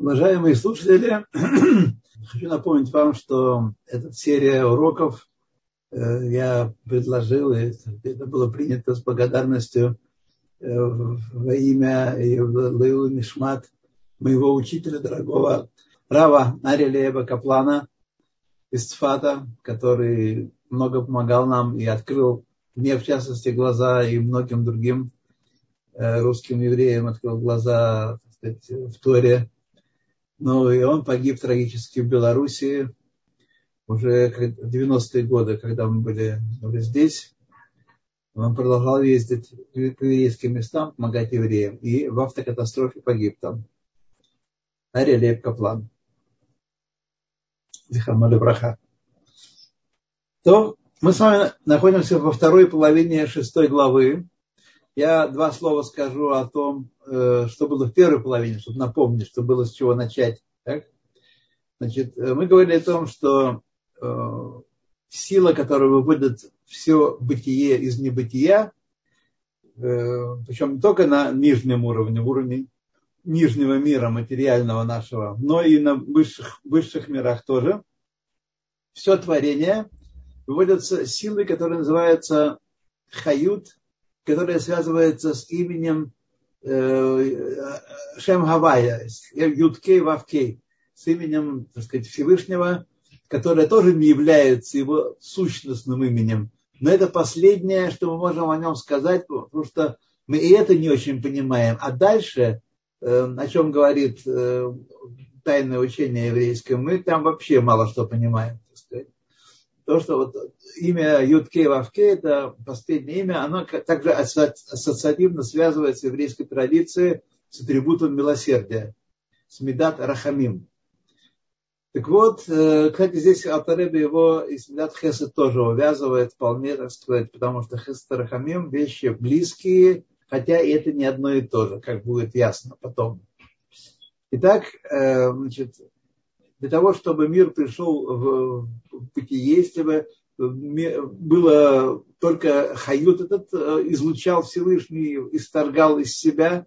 Уважаемые слушатели, хочу напомнить вам, что эта серия уроков э, я предложил, и это было принято с благодарностью э, во имя Лейлу Мишмат, моего учителя, дорогого Рава Арилеева Каплана из Цфата, который много помогал нам и открыл мне, в частности, глаза и многим другим э, русским евреям открыл глаза сказать, в Торе ну, и он погиб трагически в Белоруссии уже в 90-е годы, когда мы были здесь. Он продолжал ездить к еврейским местам, помогать евреям. И в автокатастрофе погиб там. Ария Лев Каплан. Зихамаля Браха. То мы с вами находимся во второй половине шестой главы. Я два слова скажу о том, э, что было в первой половине, чтобы напомнить, что было с чего начать. Так? Значит, э, мы говорили о том, что э, сила, которая выводит все бытие из небытия, причем не только на нижнем уровне, уровне нижнего мира материального нашего, но и на высших, высших мирах тоже, все творение выводится силой, которая называется хают, которая связывается с именем э, Шем Гавайя, Юткей Вавкей, с именем, так сказать, Всевышнего, которое тоже не является его сущностным именем. Но это последнее, что мы можем о нем сказать, потому что мы и это не очень понимаем. А дальше, э, о чем говорит э, тайное учение еврейское, мы там вообще мало что понимаем. То, что вот имя Юткей Вавкей, это последнее имя, оно также ассоциативно связывается в еврейской традиции с атрибутом милосердия, с Медат Рахамим. Так вот, э, кстати, здесь Алтареби его и с Медат тоже увязывает вполне, так сказать, потому что Хесед Рахамим вещи близкие, хотя это не одно и то же, как будет ясно потом. Итак, э, значит, для того, чтобы мир пришел в бытие, если бы было только хают этот э, излучал Всевышний, исторгал из себя,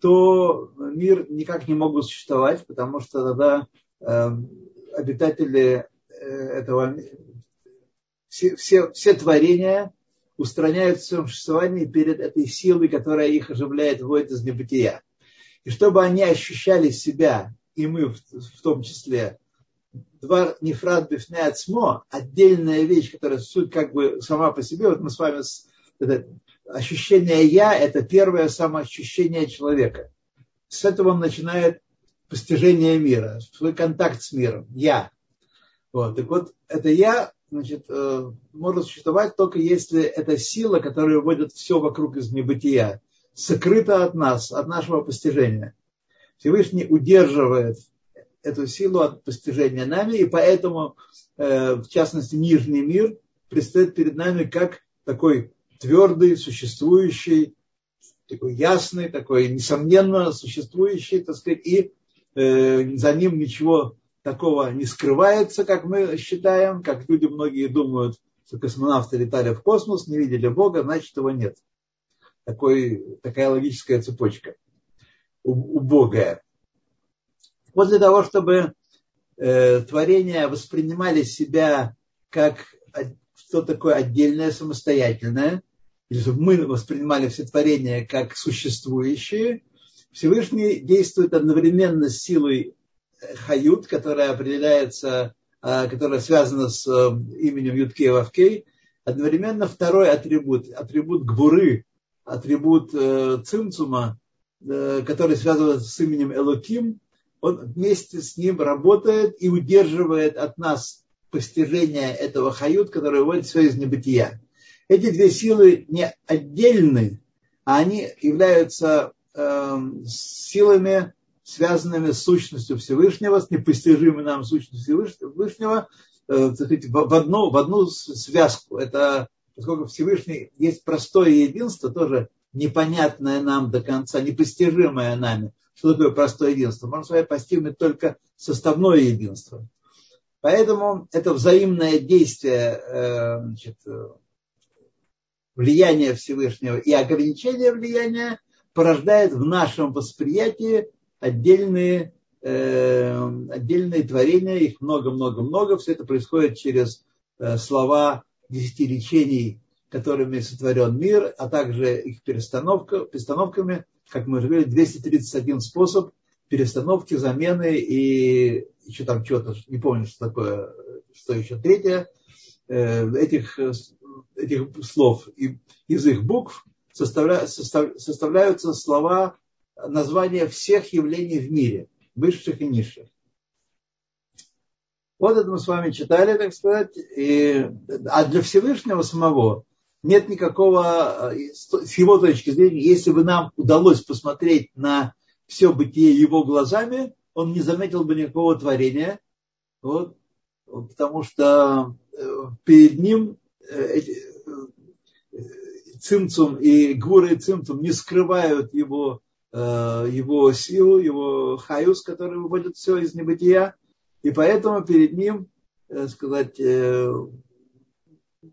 то мир никак не мог бы существовать, потому что тогда э, обитатели э, этого все, все, все творения устраняют в своем существовании перед этой силой, которая их оживляет, вводит из небытия. И чтобы они ощущали себя и мы в, том числе, два нефрат бифне ацмо, отдельная вещь, которая суть как бы сама по себе, вот мы с вами, это, ощущение я, это первое самоощущение человека. С этого он начинает постижение мира, свой контакт с миром, я. Вот, так вот, это я, значит, э, может существовать только если эта сила, которая вводит все вокруг из небытия, сокрыта от нас, от нашего постижения. Всевышний удерживает эту силу от постижения нами, и поэтому, э, в частности, нижний мир предстоит перед нами как такой твердый, существующий, такой ясный, такой несомненно существующий, так сказать, и э, за ним ничего такого не скрывается, как мы считаем, как люди многие думают, что космонавты летали в космос, не видели Бога, значит его нет. Такой, такая логическая цепочка убогое. Вот для того, чтобы э, творения воспринимали себя как что такое отдельное, самостоятельное, или чтобы мы воспринимали все творения как существующие, Всевышний действует одновременно с силой э, хают, которая определяется, э, которая связана с э, именем Юткей Вавкей, одновременно второй атрибут, атрибут гбуры, атрибут цимцума, Э, который связан с именем Элоким, он вместе с ним работает и удерживает от нас постижение этого хают, который выводит все из небытия. Эти две силы не отдельны, а они являются э, силами, связанными с сущностью Всевышнего, с непостижимой нам сущностью Всевышнего, э, сказать, в, одну, в одну связку. Это, поскольку Всевышний есть простое единство, тоже непонятное нам до конца, непостижимое нами. Что такое простое единство? Можно с вами постигнуть только составное единство. Поэтому это взаимное действие э, значит, влияния Всевышнего и ограничение влияния порождает в нашем восприятии отдельные э, отдельные творения, их много-много-много. Все это происходит через э, слова десяти речений, которыми сотворен мир, а также их перестановка, перестановками, как мы уже говорили, 231 способ перестановки, замены и еще там что-то, не помню, что такое, что еще третье, э, этих, этих слов. И из их букв составля, состав, составляются слова, названия всех явлений в мире, высших и низших. Вот это мы с вами читали, так сказать. И, а для Всевышнего самого нет никакого, с его точки зрения, если бы нам удалось посмотреть на все бытие его глазами, он не заметил бы никакого творения, вот, потому что э, перед ним э, э, цимцум и гура и цимцум не скрывают его, его силу, его хаюс, который выводит все из небытия, и поэтому перед ним, сказать,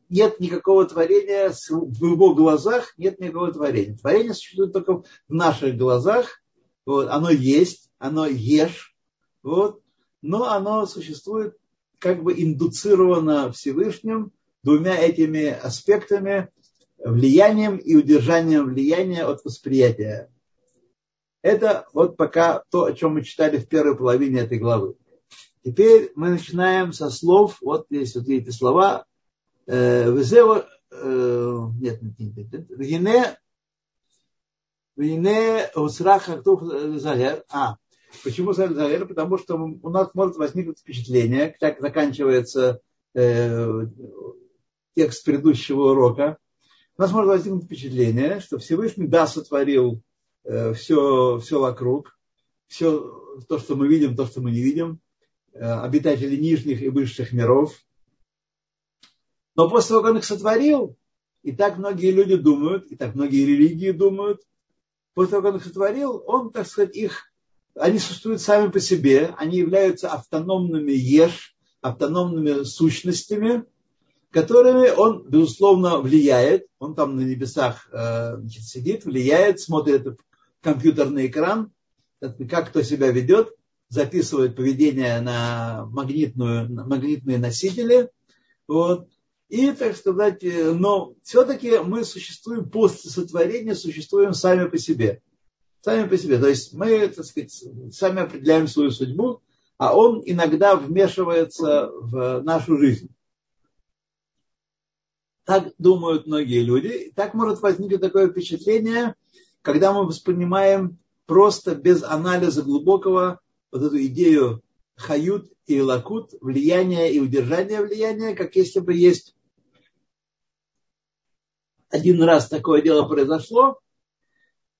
нет никакого творения в его глазах, нет никакого творения. Творение существует только в наших глазах, вот, оно есть, оно ешь, вот, но оно существует как бы индуцировано Всевышним двумя этими аспектами, влиянием и удержанием влияния от восприятия. Это вот пока то, о чем мы читали в первой половине этой главы. Теперь мы начинаем со слов, вот здесь вот эти слова, Везева, э, нет, нет, нет, нет, Вине Усрах Хактух Загер. А, почему Загер? Потому что у нас может возникнуть впечатление, как заканчивается э, текст предыдущего урока, у нас может возникнуть впечатление, что Всевышний да сотворил э, все, все вокруг, все то, что мы видим, то, что мы не видим, э, обитатели нижних и высших миров. Но после того, как он их сотворил, и так многие люди думают, и так многие религии думают, после того, как он их сотворил, он, так сказать, их, они существуют сами по себе, они являются автономными еш, автономными сущностями, которыми он, безусловно, влияет. Он там на небесах э, значит, сидит, влияет, смотрит в компьютерный экран, как кто себя ведет, записывает поведение на, магнитную, на магнитные носители. Вот. И, так сказать, э, но все-таки мы существуем после сотворения, существуем сами по себе. Сами по себе. То есть мы, так сказать, сами определяем свою судьбу, а он иногда вмешивается в нашу жизнь. Так думают многие люди. Так может возникнуть такое впечатление, когда мы воспринимаем просто без анализа глубокого вот эту идею хают и лакут, влияние и удержание влияния, как если бы есть один раз такое дело произошло,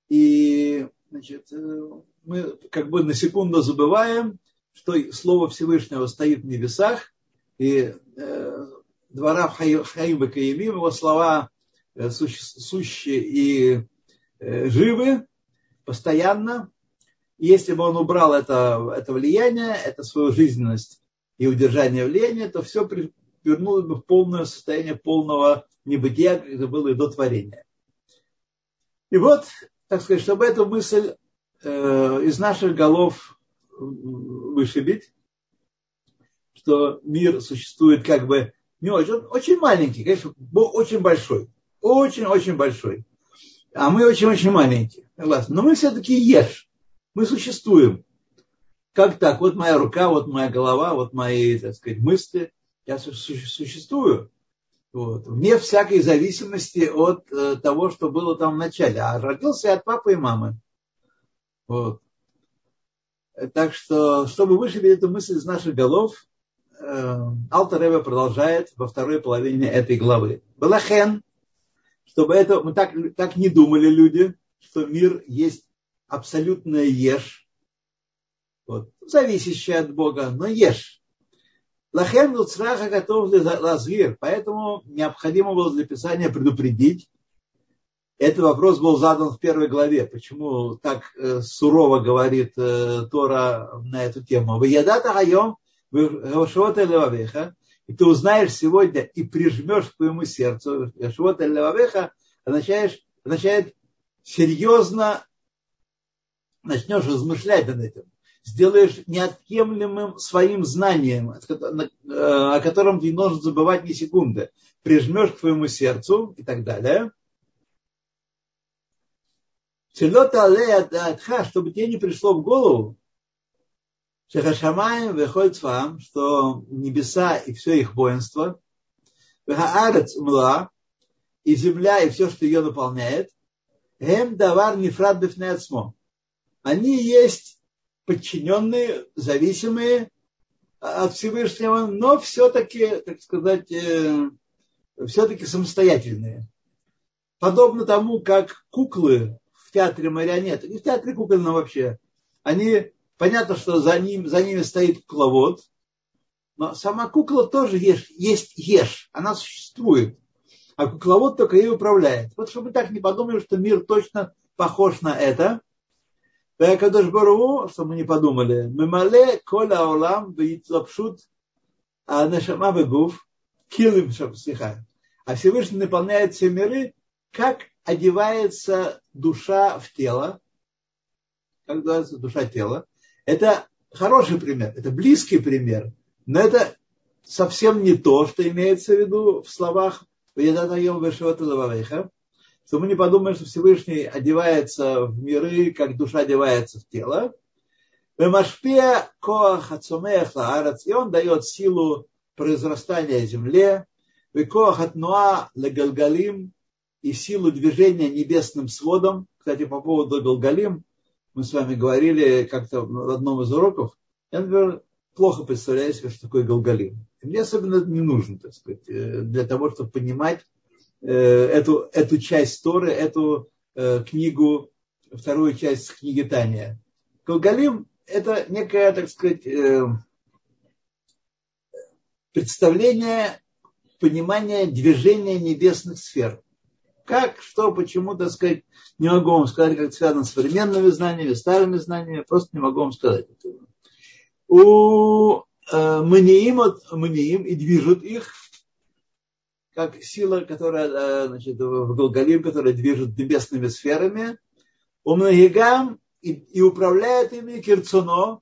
и значит, мы как бы на секунду забываем, что Слово Всевышнего стоит в небесах, и э, двора Хаим Каимим, его слова э, сущие и э, живы постоянно, если бы он убрал это, это влияние, это свою жизненность и удержание влияния, то все вернулось бы в полное состояние полного небытия, это было и до творения. И вот, так сказать, чтобы эту мысль э, из наших голов вышибить, что мир существует как бы не очень, он очень маленький, конечно, очень большой, очень-очень большой. А мы очень-очень маленькие. Согласны. Но мы все-таки ешь мы существуем. Как так? Вот моя рука, вот моя голова, вот мои, так сказать, мысли. Я существую. Вот. Вне всякой зависимости от э, того, что было там в начале. А родился я от папы и мамы. Вот. Так что, чтобы вышибить эту мысль из наших голов, э, Алтер Ребе продолжает во второй половине этой главы. Балахен, чтобы это, мы так, так не думали люди, что мир есть абсолютная ешь, вот, зависящая от Бога, но ешь. Лахем луцраха готов лазвир, поэтому необходимо было для Писания предупредить. Этот вопрос был задан в первой главе. Почему так э, сурово говорит э, Тора на эту тему? Ядата хайом, и ты узнаешь сегодня и прижмешь к твоему сердцу. Швота левавеха означает серьезно начнешь размышлять над этим, сделаешь неотъемлемым своим знанием, о котором ты не должен забывать ни секунды. Прижмешь к твоему сердцу и так далее. Чтобы тебе не пришло в голову, Шехашамаем выходит вам, что небеса и все их воинство, Вехаарец умла, и земля и все, что ее наполняет, Гем давар нефрад бифнеацмо. Они есть подчиненные, зависимые от Всевышнего, но все-таки, так сказать, э, все-таки самостоятельные. Подобно тому, как куклы в театре марионеток, и в театре кукольном вообще, они, понятно, что за, ним, за ними стоит кукловод, но сама кукла тоже есть, есть ешь, она существует а кукловод только ей управляет. Вот чтобы так не подумали, что мир точно похож на это. Кадош Бару, что мы не подумали, мы мале коля олам лапшут а нашама бегув килим слиха. А Всевышний наполняет все миры, как одевается душа в тело, как одевается душа тела. Это хороший пример, это близкий пример, но это совсем не то, что имеется в виду в словах что мы не подумаем, что Всевышний одевается в миры, как душа одевается в тело. И он дает силу произрастания земле, и силу движения небесным сводом. Кстати, по поводу Галгалим, мы с вами говорили как-то в одном из уроков. Я, например, плохо представляю себе, что такое Галгалим. Мне особенно не нужно, так сказать, э, для того, чтобы понимать эту, эту часть Торы, эту э, книгу, вторую часть книги Тания. Галгалим – это некое, так сказать, представление, понимание движения небесных сфер. Как, что, почему, так сказать, не могу вам сказать, как связано с современными знаниями, старыми знаниями, просто не могу вам сказать. У Э, маниим, маниим и движут их, как сила, которая э, значит, в Голгалим, которая движет небесными сферами, у Мнагигам и, и управляет ими Кирцуно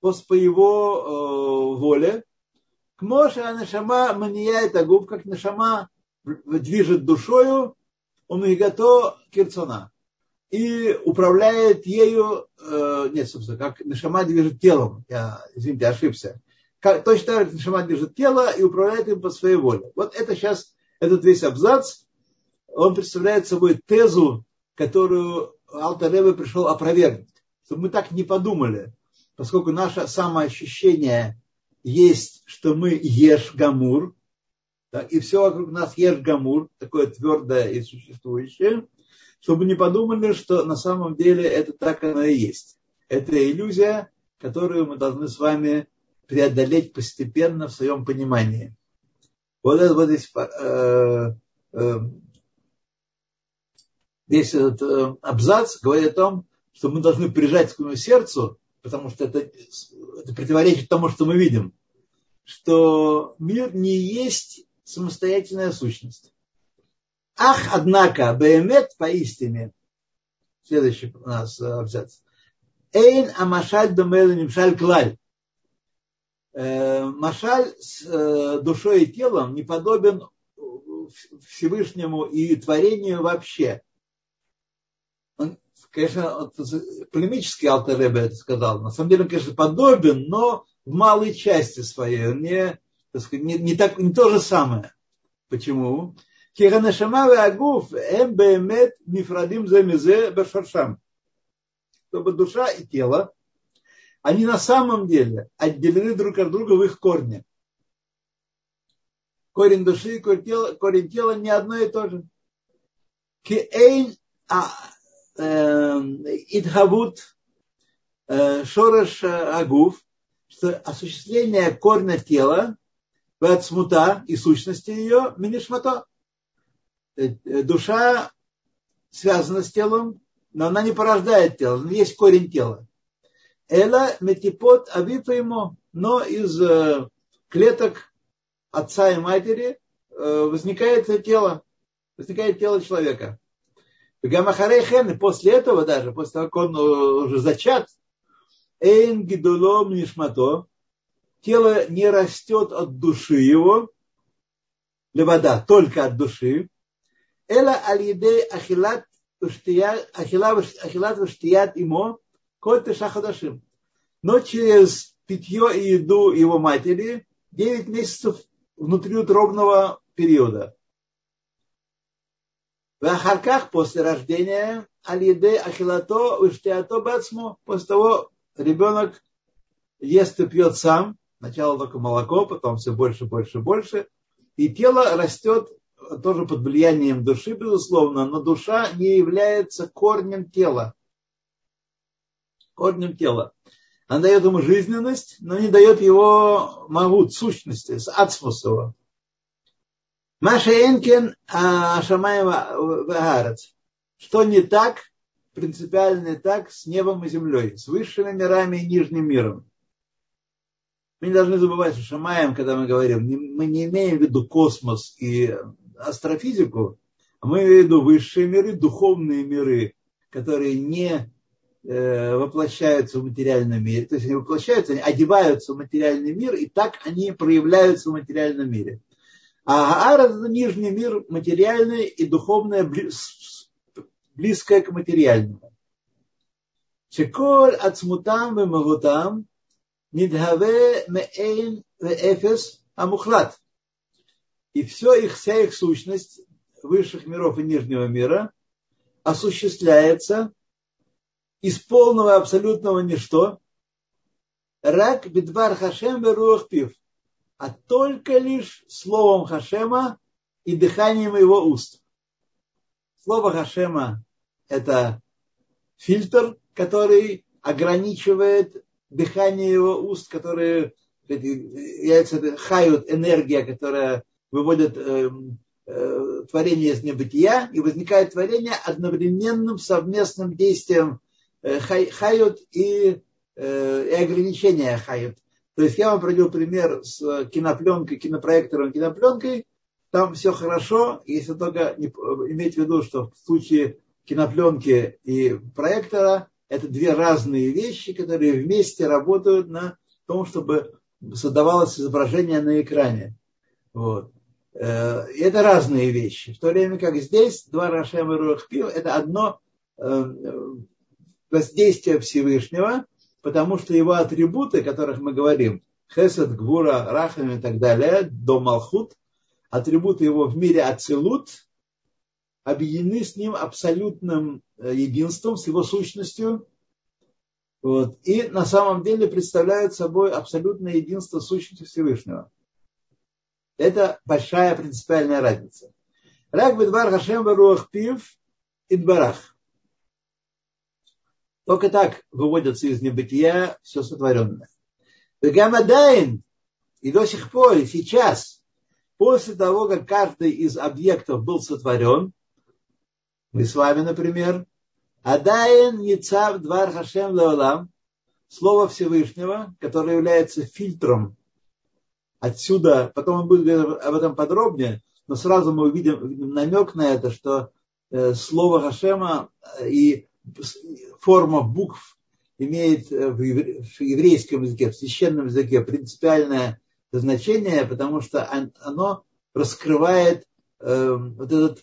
по, его э, воле. К Моше Анашама манияет агуб, как Нашама движет душою, у Мнагигато Кирцуна и управляет ею, э, нет, собственно, как Нашама движет телом, я, извините, ошибся. Точно так же Нашама движет тело и управляет им по своей воле. Вот это сейчас, этот весь абзац, он представляет собой тезу, которую Алтареве пришел опровергнуть. Чтобы мы так не подумали, поскольку наше самоощущение есть, что мы ешь гамур, да, и все вокруг нас ешь гамур, такое твердое и существующее, чтобы не подумали, что на самом деле это так оно и есть. Это иллюзия, которую мы должны с вами преодолеть постепенно в своем понимании. Вот этот вот здесь, э, э, весь этот э, абзац говорит о том, что мы должны прижать к своему сердцу, потому что это, это противоречит тому, что мы видим, что мир не есть самостоятельная сущность. Ах, однако, Беемет поистине, следующий у нас э, абзац. Эйн амашаль домел нимшаль клаль. Э, Машаль с э, душой и телом не подобен Всевышнему и творению вообще. Он, конечно, полемический Алтаребе это сказал. На самом деле, он, конечно, подобен, но в малой части своей. Не, так сказать, не, не, так, не то же самое. Почему? Киранашамавы Агуф Эмбемет Мифрадим Чтобы душа и тело они на самом деле отделены друг от друга в их корне. Корень души и корень тела, корень тела не одно и то же. Киэйн идхавут шореш агуф, что осуществление корня тела, от смута и сущности ее, минишмато, Э, душа связана с телом, но она не порождает тело, но есть корень тела. Эла метипот авифа ему, но из э, клеток отца и матери э, возникает тело, возникает тело человека. Гамахарейхен, после этого даже, после того, как он уже зачат, Эйн гидулом нишмато. Тело не растет от души его. Левода только от души. Эла алидей ахилат ахилат ваштият имо коль шахадашим. Но через питье и еду его матери 9 месяцев внутриутробного периода. В Ахарках после рождения Алиде Ахилато Уштиато Бацму, после того ребенок ест и пьет сам, сначала только молоко, потом все больше, больше, больше, и тело растет тоже под влиянием души, безусловно, но душа не является корнем тела. Корнем тела. Она дает ему жизненность, но не дает его магут, сущности, с ацмусова. Маша Энкин Шамаева Вагарец. Что не так, принципиально не так с небом и землей, с высшими мирами и нижним миром. Мы не должны забывать, что Шамаем, когда мы говорим, мы не имеем в виду космос и астрофизику, а мы имеем в виду высшие миры, духовные миры, которые не воплощаются в материальном мире. То есть они воплощаются, они одеваются в материальный мир, и так они проявляются в материальном мире. А Аар это нижний мир материальный и духовное близкое к материальному. Шеколь ацмутам и магутам нидхаве меэйн эфес амухлат. И все их, вся их сущность высших миров и нижнего мира осуществляется из полного абсолютного ничто. Рак бедвар хашем беруах пив а только лишь словом Хашема и дыханием его уст. Слово Хашема – это фильтр, который ограничивает дыхание его уст, которые является хают, энергия, которая выводит э, э, творение из небытия, и возникает творение одновременным совместным действием э, хают и, э, и ограничения хают. То есть я вам привел пример с кинопленкой, кинопроектором, кинопленкой. Там все хорошо, если только не, иметь в виду, что в случае кинопленки и проектора это две разные вещи, которые вместе работают на том, чтобы создавалось изображение на экране. Вот. Э, это разные вещи. В то время как здесь два Рашем и Руахпил это одно э, воздействие Всевышнего – потому что его атрибуты, о которых мы говорим, Хесед, Гвура, Рахам и так далее, до Малхут, атрибуты его в мире Ацилут, объединены с ним абсолютным э, единством, с его сущностью, вот, и на самом деле представляют собой абсолютное единство сущности Всевышнего. Это большая принципиальная разница. Рак бедвар Хашем Баруах Пив Идбарах. Только так выводятся из небытия все сотворенное. Гамадайн и до сих пор, и сейчас, после того, как каждый из объектов был сотворен, мы с вами, например, Адайн Ницав Двар Хашем Леолам, Слово Всевышнего, которое является фильтром отсюда, потом мы будем об этом подробнее, но сразу мы увидим, намек на это, что э, Слово Хашема и форма букв имеет э, в еврейском языке, в священном языке принципиальное значение, потому что оно раскрывает э, вот эту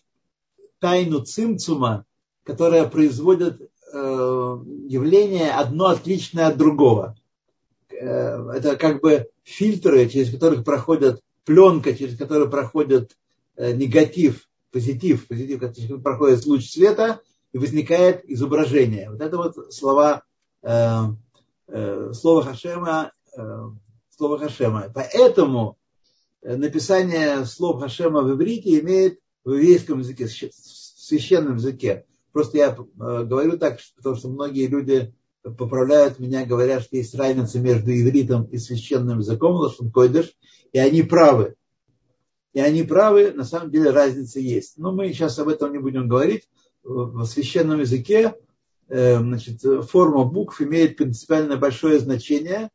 тайну цимцума, которая производит э, явление одно отличное от другого. Это как бы фильтры, через которых проходят пленка, через которую проходит негатив, позитив, позитив, через который проходит луч света – и возникает изображение. Вот это вот слова, э, э, слово Хашема, э, слово Хашема. Поэтому написание слов Хашема в иврите имеет в еврейском языке, в священном языке. Просто я говорю так, потому что многие люди поправляют меня, говорят, что есть разница между ивритом и священным языком, лошен койдыш, и они правы. И они правы, на самом деле разница есть. Но мы сейчас об этом не будем говорить в священном языке э, значит, форма букв имеет принципиально большое значение,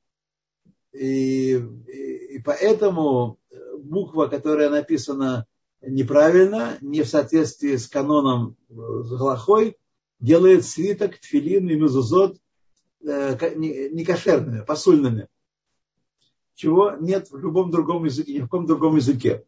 и, и, и поэтому буква, которая написана неправильно, не в соответствии с каноном с Галахой, делает свиток, тфилин и мезузот э, некошерными, посульными. Чего нет в любом другом языке, ни в каком другом языке.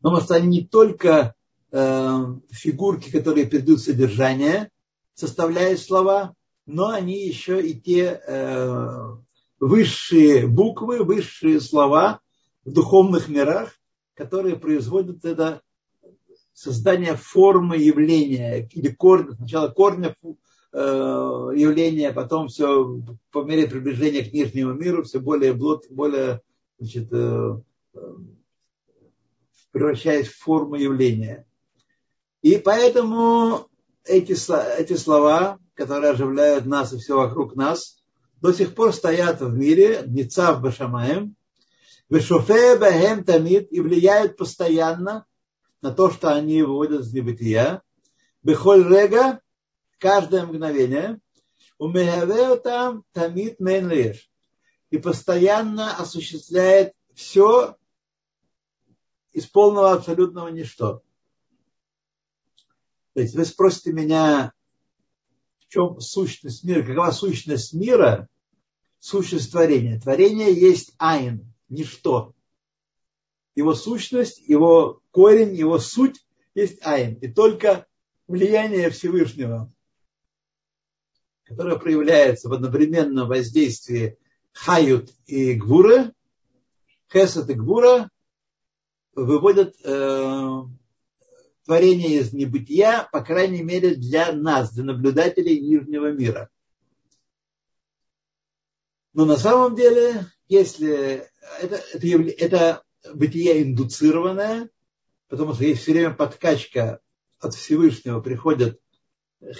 Но что они не только э, фигурки, которые передают содержание, составляют слова, но они еще и те э, высшие буквы, высшие слова в духовных мирах, которые производят это создание формы явления или корня, сначала корня э, явления, потом все по мере приближения к нижнему миру все более, более значит, э, превращаясь в форму явления. И поэтому эти, эти слова, которые оживляют нас и все вокруг нас, до сих пор стоят в мире, Ницав Башамаем, Вешофе Бахем Тамид и влияют постоянно на то, что они выводят из небытия. Бехоль Рега, каждое мгновение, умехавео там Тамид Мейн и постоянно осуществляет все из полного абсолютного ничто. То есть вы спросите меня, в чем сущность мира, какова сущность мира, сущность творения. Творение есть айн, ничто. Его сущность, его корень, его суть есть айн. И только влияние Всевышнего, которое проявляется в одновременном воздействии хают и гвуры, хесед и гвура, выводят э, творение из небытия, по крайней мере для нас, для наблюдателей нижнего мира. Но на самом деле, если это, это, это бытие индуцированное, потому что есть все время подкачка от Всевышнего, приходит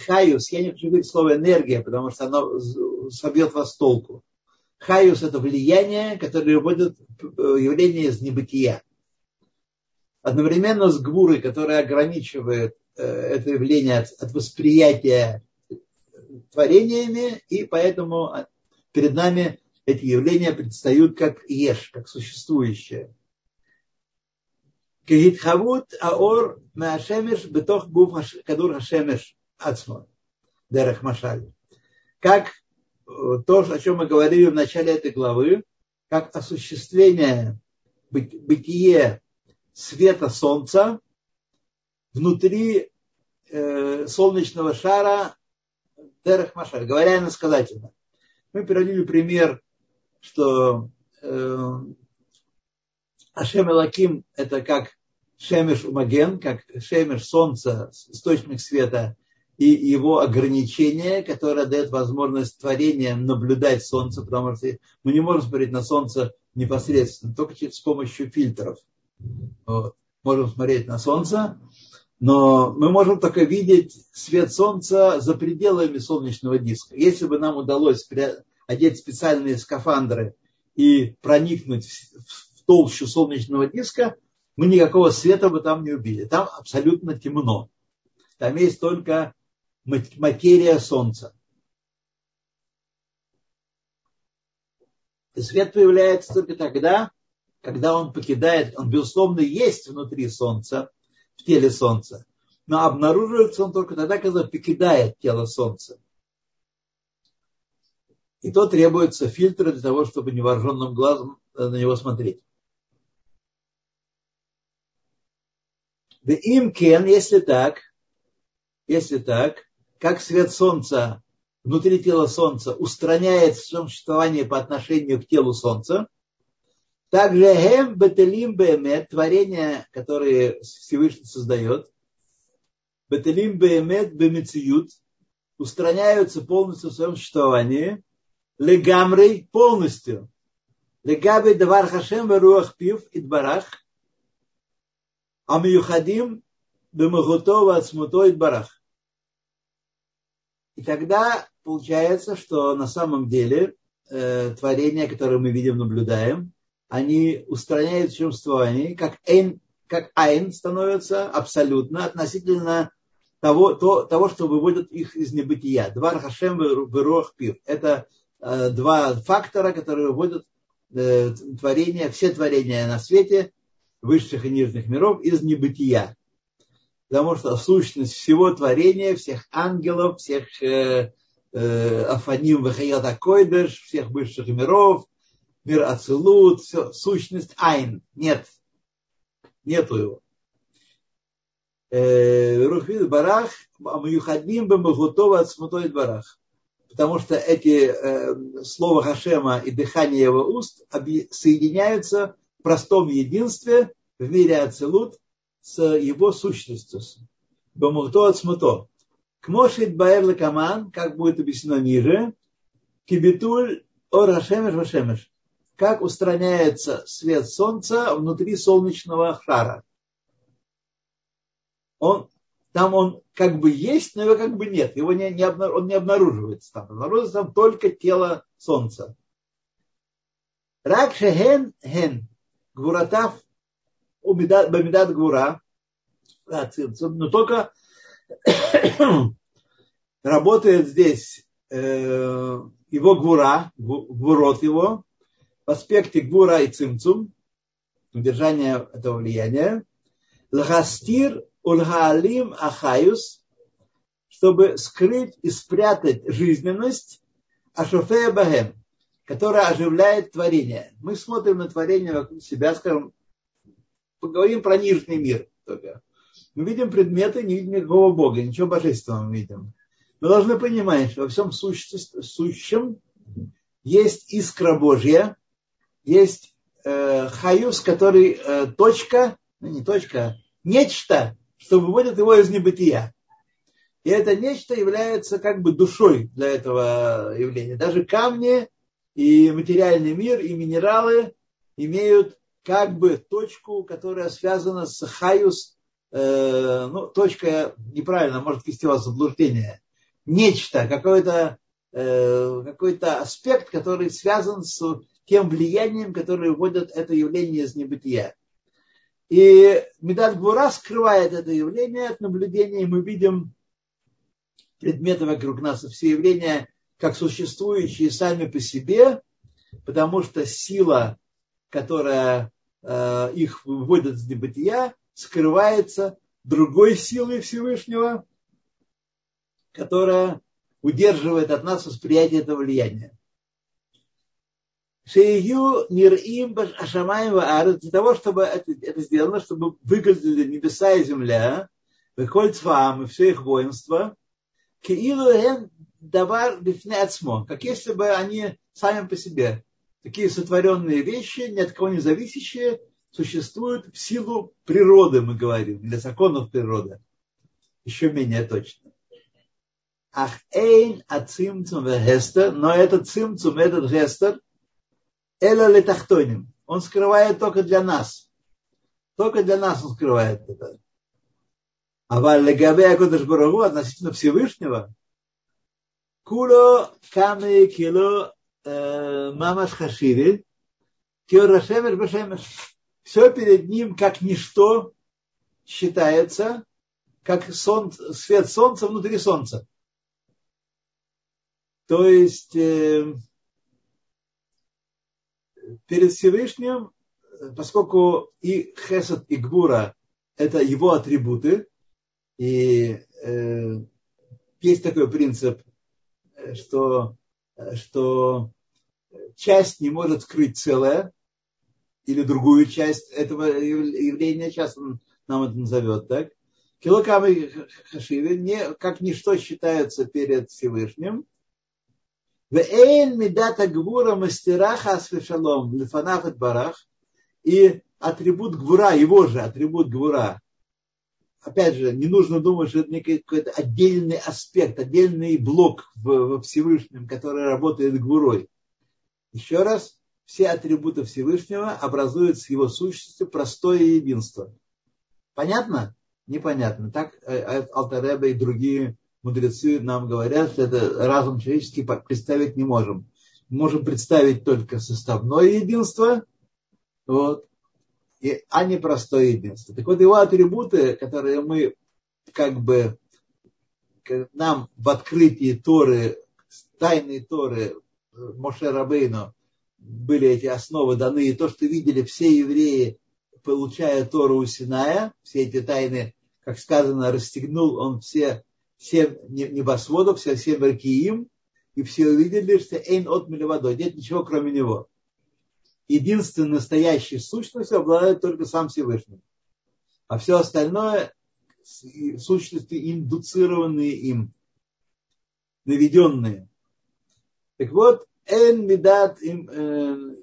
хаюс, я не хочу говорить слово энергия, потому что оно собьет вас толку. Хаюс – это влияние, которое выводит э, явление из небытия одновременно с гвурой, которая ограничивает э, это явление от, от восприятия творениями, и поэтому перед нами эти явления предстают как еш, как существующее. Кегитхавут аор маашемеш бетох гуф кадур хашемеш ацмо. Дерех машаль. Как э, то, о чем мы говорили в начале этой главы, как осуществление бытие света Солнца внутри э, солнечного шара Дерех Машаль, говоря иносказательно. Мы приводили пример, что э, Ашем Элаким это как Шемеш Умаген, как Шемеш Солнца, источник света, и его ограничение, которое дает возможность творениям наблюдать Солнце, потому что мы не можем смотреть на Солнце непосредственно, только с помощью фильтров – можем смотреть на Солнце, но мы можем только видеть свет Солнца за пределами солнечного диска. Если бы нам удалось одеть специальные скафандры и проникнуть в толщу солнечного диска, мы никакого света бы там не убили. Там абсолютно темно. Там есть только материя Солнца. И свет появляется только тогда, когда он покидает, он, безусловно, есть внутри Солнца, в теле Солнца, но обнаруживается он только тогда, когда покидает тело Солнца. И то требуется фильтры для того, чтобы невооруженным глазом на него смотреть. Да им кен, если так, если так, как свет Солнца внутри тела Солнца устраняет существование по отношению к телу Солнца – также хем бетелим бемет, творения, которые Всевышний создает, бетелим бемет бемециют, устраняются полностью в своем существовании, легамрей полностью. Легаби давар хашем руах пив и дбарах, а миюхадим бемахуто ацмуто и дбарах. И тогда получается, что на самом деле э, творения, которые мы видим, наблюдаем, они устраняют чувствование, как эн, как айн становится абсолютно относительно того, то, того, что выводит их из небытия. Два хашем вырох пир. Это э, два фактора, которые выводят э, творения, все творения на свете, высших и нижних миров, из небытия. Потому что сущность всего творения, всех ангелов, всех э, э, Афаним Вахаят Койдеш, всех высших миров, мир Ацелут, все, сущность Айн. Нет. Нету его. Э, Рухвид Барах, Амаюхадим Бамахутова от Смутой Барах. Потому что эти э, слова Хашема и дыхание его уст соединяются в простом единстве в мире Ацелут с его сущностью. Бамухто от Смуто. Кмошит Баэр Лекаман, как будет объяснено ниже, Кибитуль Ор Хашемеш Вашемеш. Как устраняется свет солнца внутри солнечного шара он, там он как бы есть, но его как бы нет. Его не, не обнар, он не обнаруживается там. Обнаруживается там только тело Солнца. Рак шехен хен. Гвуратав бамидат гвура. Но только работает здесь э, его гвура, гвурот его, в аспекте гвура и цимцум, удержание этого влияния. Лхастир Ульгаалим Ахаюс, чтобы скрыть и спрятать жизненность Ашофея Бахем, которая оживляет творение. Мы смотрим на творение вокруг себя, скажем, поговорим про нижний мир только. Мы видим предметы, не видим никакого Бога, ничего божественного мы видим. Мы должны понимать, что во всем сущем есть искра Божья, есть э, хаюс, который э, точка, ну не точка, нечто, что выводит его из небытия. И это нечто является как бы душой для этого явления. Даже камни и материальный мир, и минералы имеют как бы точку, которая связана с хаюс, э, ну, точка неправильно, может вести вас в заблуждение. Нечто, какой-то э, какой-то аспект, который связан с тем влиянием, которое вводит это явление из небытия. И Медат Гвура скрывает это явление от наблюдения, и мы видим предметы вокруг нас, все явления как существующие сами по себе, потому что сила, которая э, их выводит из небытия, скрывается другой силой Всевышнего, которая удерживает от нас восприятие этого влияния. Шею нирим ашамаем ваарет, для того, чтобы это, это сделано, чтобы выглядели небеса и земля, выходит цвам и все их воинство, киилу давар бифне ацмо, как если бы они сами по себе, такие сотворенные вещи, ни от кого не зависящие, существуют в силу природы, мы говорим, для законов природы. Еще менее точно. Ах эйн ацимцум вехестер, но этот цимцум, этот гестер – Эла летахтоним. Он скрывает только для нас. Только для нас он скрывает это. А валлегаве Акодыш Барагу относительно Всевышнего, куло каме кило э, мамаш хашири, киорашемеш башемеш. Все перед ним как ничто считается, как солнце, свет солнца внутри солнца. То есть э, перед Всевышним, поскольку и Хесед, и Гвура – это его атрибуты, и э, есть такой принцип, что, что часть не может скрыть целое, или другую часть этого явления, сейчас он нам это назовет, так? Килокамы хашивы не, как ничто считаются перед Всевышним, Вейн медата гвура мастераха асвешалом лифанафет барах. И атрибут гвура, его же атрибут гвура. Опять же, не нужно думать, что это какой-то отдельный аспект, отдельный блок в, Всевышнем, который работает гвурой. Еще раз, все атрибуты Всевышнего образуют с его сущностью простое единство. Понятно? Непонятно. Так э, э, Алтареба и другие мудрецы нам говорят, что это разум человеческий представить не можем. Можем представить только составное единство, вот, и, а не простое единство. Так вот, его атрибуты, которые мы как бы нам в открытии Торы, тайной Торы Моше Рабейну были эти основы даны, и то, что видели все евреи, получая Тору у Синая, все эти тайны, как сказано, расстегнул он все семь небосводов, все семь Ракиим, и все увидели, что эйн от водой, нет ничего кроме него. Единственной настоящей сущностью обладает только сам Всевышний. А все остальное сущности индуцированные им, наведенные. Так вот, эн медат им э,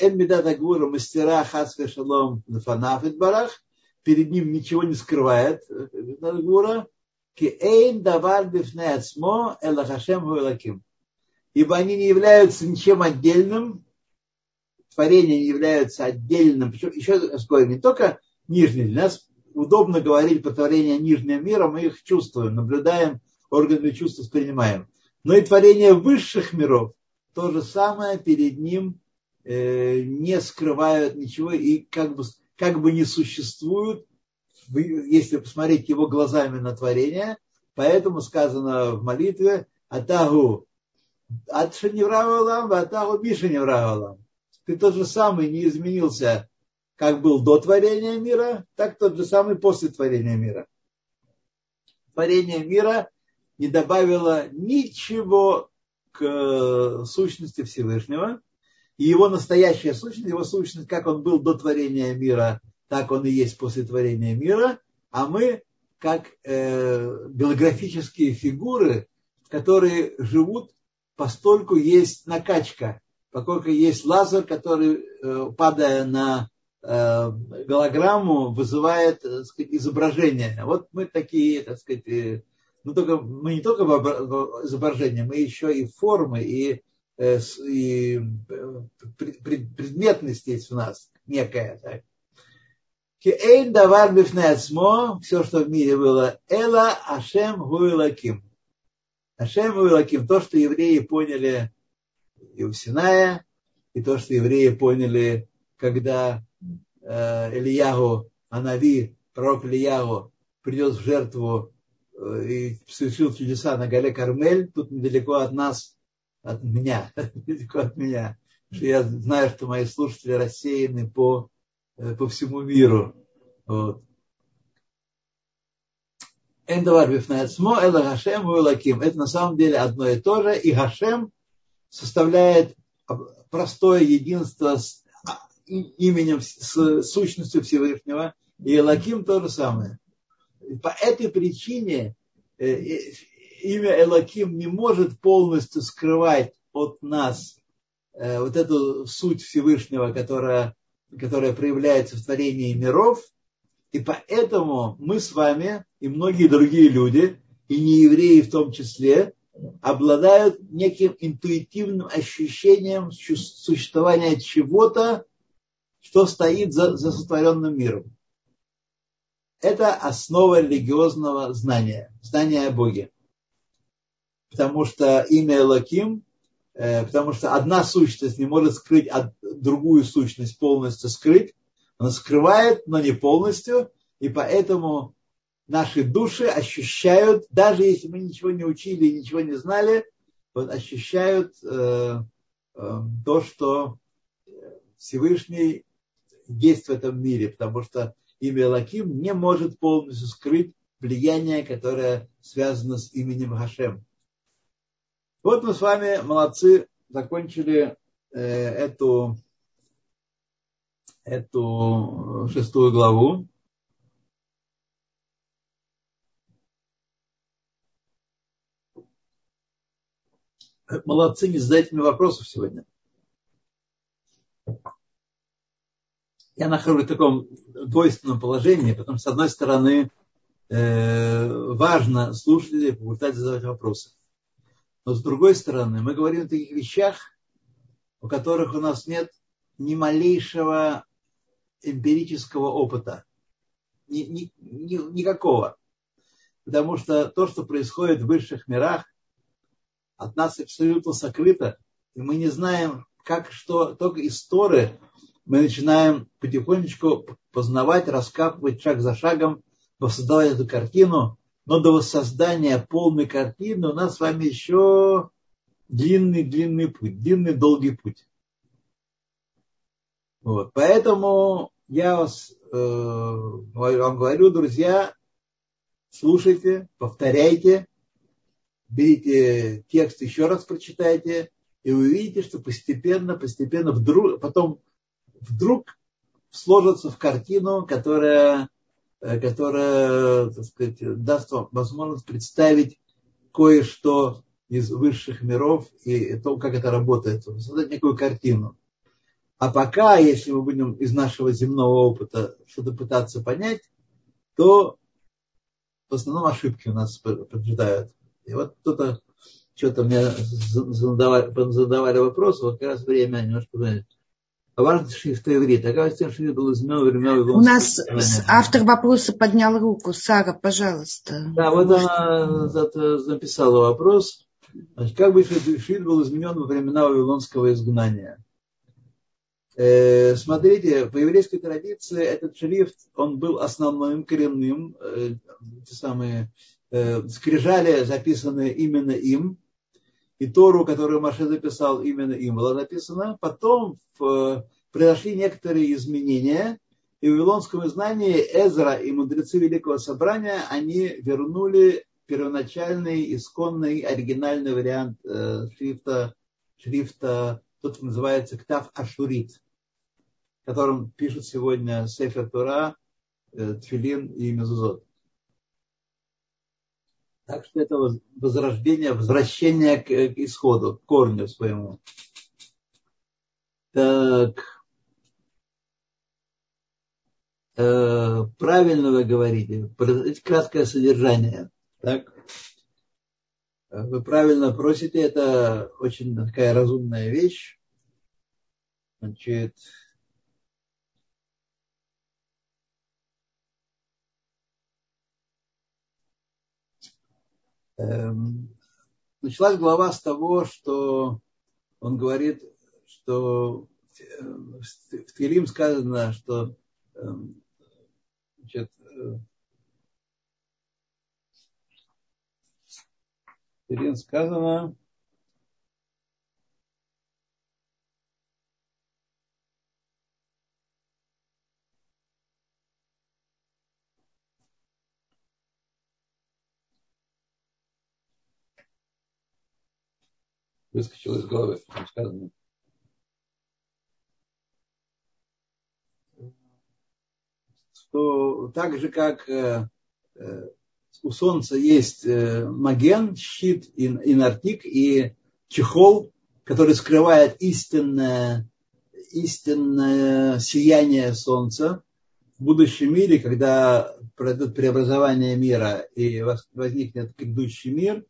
эн медат агура мастера хасве шалом нафанафит барах, перед ним ничего не скрывает агура, ки эйн давар бифне ацмо элахашем. Ибо они не являются ничем отдельным, творения не являются отдельным, еще раз говорю, не только нижний, для нас удобно говорить про творение нижнего мира, мы их чувствуем, наблюдаем, органы чувств воспринимаем. Но и творение высших миров, то же самое перед ним э, не скрывают ничего и как бы, как бы не существуют, если посмотреть его глазами на творение. Поэтому сказано в молитве Атагу не Атагу не Ты тот же самый не изменился как был до творения мира, так тот же самый после творения мира. Творение мира не добавило ничего к сущности Всевышнего. И его настоящая сущность, его сущность, как он был до творения мира, так он и есть после творения мира. А мы, как э, голографические фигуры, которые живут, постольку есть накачка, поскольку есть лазер, который, э, падая на Э, голограмму вызывает так сказать, изображение. Вот мы такие, так сказать, э, ну, только, мы не только в изображении, мы еще и формы, и, э, и предметность есть у нас некая. Так. Эйн давар бифнецмо, все, что в мире было, эла ашем гуилаким. Ашем гуилаким, то, что евреи поняли и у Синая, и то, что евреи поняли, когда э, Ильягу, Анави, пророк Ильягу придет в жертву э, и совершил чудеса на горе Кармель, тут недалеко от нас, от меня, недалеко от меня, что я знаю, что мои слушатели рассеяны по, по всему миру. Вот. Эндавар бифнецмо, эла Гашем. Это на самом деле одно и то же. И Гашем составляет простое единство с именем, с сущностью Всевышнего, и Элаким то же самое. По этой причине э, э, имя Элаким не может полностью скрывать от нас э, вот эту суть Всевышнего, которая, которая проявляется в творении миров. И поэтому мы с вами и многие другие люди, и не евреи в том числе, обладают неким интуитивным ощущением существования чего-то, что стоит за, за сотворенным миром. Это основа религиозного знания, знания о Боге. Потому что имя Элоким, э, потому что одна сущность не может скрыть другую сущность полностью скрыть. Она скрывает, но не полностью. И поэтому наши души ощущают, даже если мы ничего не учили и ничего не знали, вот ощущают э, э, то, что Всевышний есть в этом мире, потому что имя Лаким не может полностью скрыть влияние, которое связано с именем Хашем. Вот мы с вами, молодцы, закончили э, эту, эту шестую главу. Молодцы, не задайте мне вопросов сегодня. я нахожусь в таком двойственном положении, потому что, с одной стороны, э, важно слушать и попытаться задавать вопросы. Но с другой стороны, мы говорим о таких вещах, у которых у нас нет ни малейшего эмпирического опыта. Ни, ни, ни, никакого. Потому что то, что происходит в высших мирах, от нас абсолютно сокрыто. И мы не знаем, как что, только из Торы мы начинаем потихонечку познавать, раскапывать шаг за шагом, воссоздавать эту картину. Но до воссоздания полной картины у нас с вами еще длинный-длинный путь, длинный долгий путь. Вот. Поэтому я вас, э, вам говорю, друзья, слушайте, повторяйте, берите текст, еще раз прочитайте, и вы увидите, что постепенно, постепенно, вдруг, потом вдруг сложится в картину, которая, э, которая так сказать, даст вам возможность представить кое-что из высших миров и то, как это работает, создать некую картину. А пока, если мы будем из нашего земного опыта что-то пытаться понять, то в основном ошибки у нас поджидают. И вот кто-то что-то мне задавали, задавали вопрос, вот как раз время немножко понять. Важно шрифта иврит. Оказывается, шрифт был изменен времен У нас автор вопроса поднял руку. Сара, пожалуйста. Да, вот она записала вопрос. Значит, как бы шрифт был изменен во времена Вавилонского изгнания? Э, смотрите, по еврейской традиции этот шрифт, он был основным, коренным. Э, те самые э, скрижали, записанные именно им и Тору, которую Маше записал, именно им была написана. Потом произошли некоторые изменения, и в Вавилонском изгнании Эзра и мудрецы Великого Собрания, они вернули первоначальный, исконный, оригинальный вариант шрифта, шрифта, тот называется Ктав Ашурит, которым пишут сегодня Сефер Тура, э, Тфилин и Мезузот. Так что это возрождение, возвращение к, к исходу, к корню своему. Так. Э, правильно вы говорите. Краткое содержание. Так. Вы правильно просите, это очень такая разумная вещь. Значит, началась глава с того, что он говорит, что в Тилим сказано, что эм, значит, э, сказано, выскочил из головы, там сказано. Что так же, как э, э, у Солнца есть э, маген, щит и, и нартик, и чехол, который скрывает истинное, истинное сияние Солнца в будущем мире, когда пройдет преобразование мира и возникнет грядущий мир,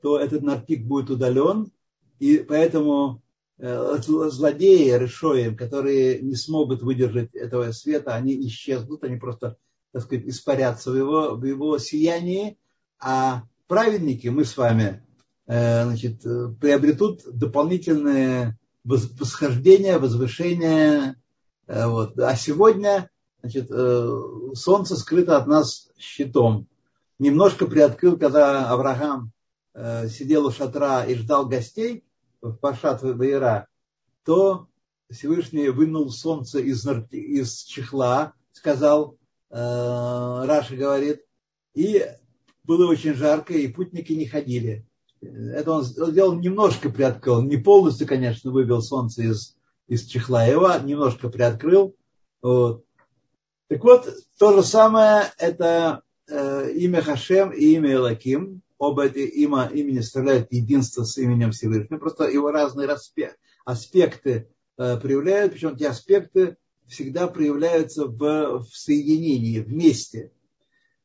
то этот нартик будет удален, и поэтому э, злодеи, решои, которые не смогут выдержать этого света, они исчезнут, они просто, так сказать, испарятся в его, в его сиянии, а праведники, мы с вами, э, значит, приобретут дополнительное восхождение, возвышение. Э, вот. А сегодня значит, солнце скрыто от нас щитом. Немножко приоткрыл, когда Авраам Э, сидел у шатра и ждал гостей в Пашат Ваера, то Всевышний вынул солнце из, из чехла, сказал, э, Раша говорит, и было очень жарко, и путники не ходили. Это он сделал немножко приоткрыл, не полностью, конечно, вывел солнце из, из чехла, его немножко приоткрыл. Вот. Так вот, то же самое, это э, имя Хашем и имя Элаким оба эти има, имени составляют единство с именем Всевышнего. Просто его разные аспекты э, проявляют, причем эти аспекты всегда проявляются в, в соединении, вместе.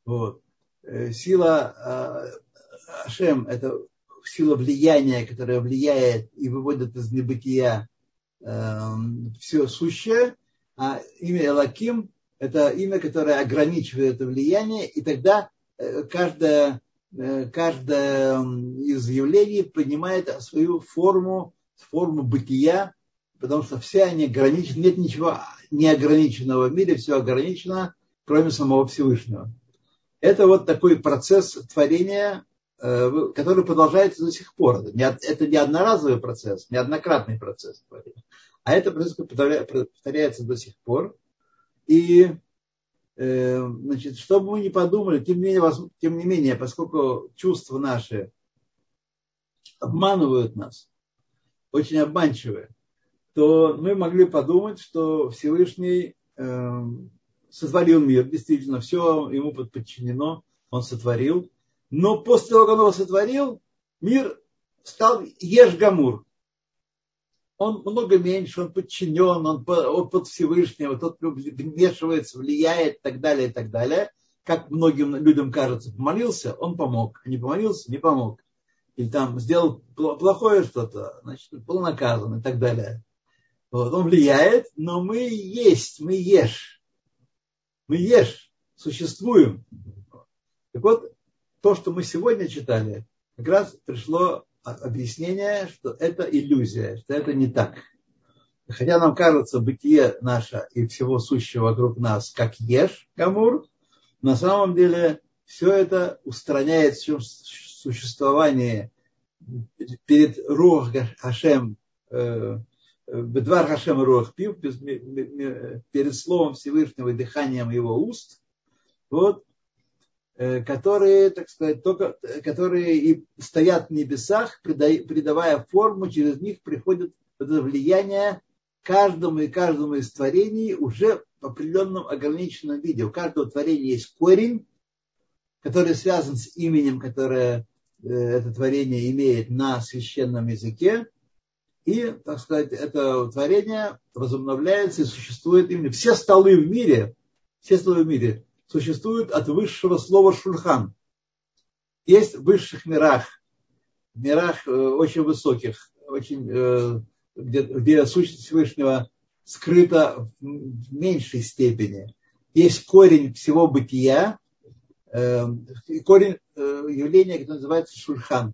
Вот. Э, сила э, Ашем – это сила влияния, которая влияет и выводит из небытия э, все сущее, а имя Элаким – это имя, которое ограничивает это влияние, и тогда каждая Э, каждое из явлений принимает свою форму, форму бытия, потому что все они ограничены, нет ничего неограниченного в мире, все ограничено, кроме самого Всевышнего. Это вот такой процесс творения, э, который продолжается до сих пор. Это не одноразовый процесс, неоднократный процесс творения, а это процесс повторяется до сих пор. И Э, значит, чтобы мы не подумали, тем не менее, тем не менее поскольку чувства наши обманывают нас, очень обманчивые, то мы могли подумать, что Всевышний э, сотворил мир, действительно, все ему подчинено, он сотворил. Но после того, как он его сотворил, мир стал Ешгамур. Он много меньше, он подчинен, он под Всевышнего, тот вмешивается, влияет и так далее, и так далее. Как многим людям кажется, помолился, он помог. Не помолился, не помог. Или там сделал плохое что-то, значит, был наказан и так далее. Вот, он влияет, но мы есть, мы ешь. Мы ешь, существуем. Так вот, то, что мы сегодня читали, как раз пришло объяснение, что это иллюзия, что это не так. Хотя нам кажется бытие наше и всего сущего вокруг нас как ешь, камур, на самом деле все это устраняет все существование перед Рух Хашем, э, Бедвар Хашем Рух Пив, перед словом Всевышнего дыханием его уст, вот, которые, так сказать, только, которые и стоят в небесах, придавая форму, через них приходит влияние каждому и каждому из творений уже в определенном ограниченном виде. У каждого творения есть корень, который связан с именем, которое э, это творение имеет на священном языке. И, так сказать, это творение возобновляется и существует именно. Все столы в мире, все столы в мире существует от высшего слова шульхан. Есть в высших мирах, мирах э, очень высоких, очень, э, где, где сущность Всевышнего скрыта в меньшей степени. Есть корень всего бытия, э, корень явления, которое называется шульхан.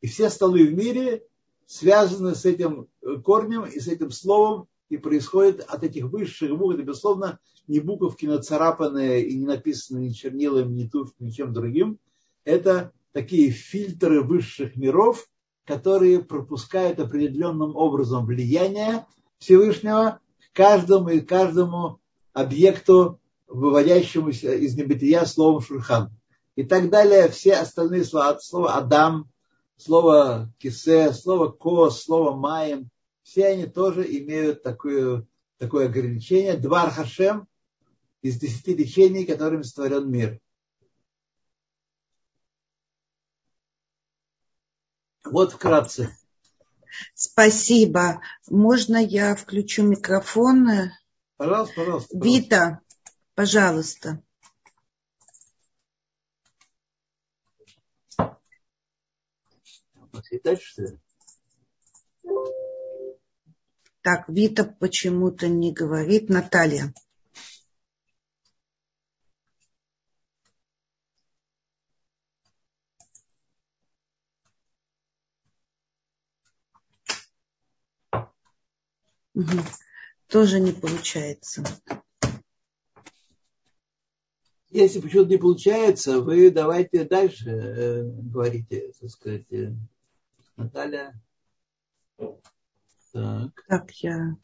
И все столы в мире связаны с этим корнем и с этим словом, и происходит от этих высших букв, это, безусловно, не буковки нацарапанные и не написанные ни чернилами, ни тушью, ничем другим. Это такие фильтры высших миров, которые пропускают определенным образом влияние Всевышнего к каждому и каждому объекту, выводящемуся из небытия словом шурхан. И так далее, все остальные слова, слово Адам, слово Кисе, слово Кос, слово Маем, все они тоже имеют такое, такое ограничение. Двар Хашем из десяти лечений, которыми створен мир. Вот вкратце. Спасибо. Можно я включу микрофон? Пожалуйста, пожалуйста. Вита, пожалуйста. Дальше, что ли? Так, Вита почему-то не говорит. Наталья. Угу. Тоже не получается. Если почему-то не получается, вы давайте дальше э, говорите, так сказать, э, Наталья. Так. Так, я...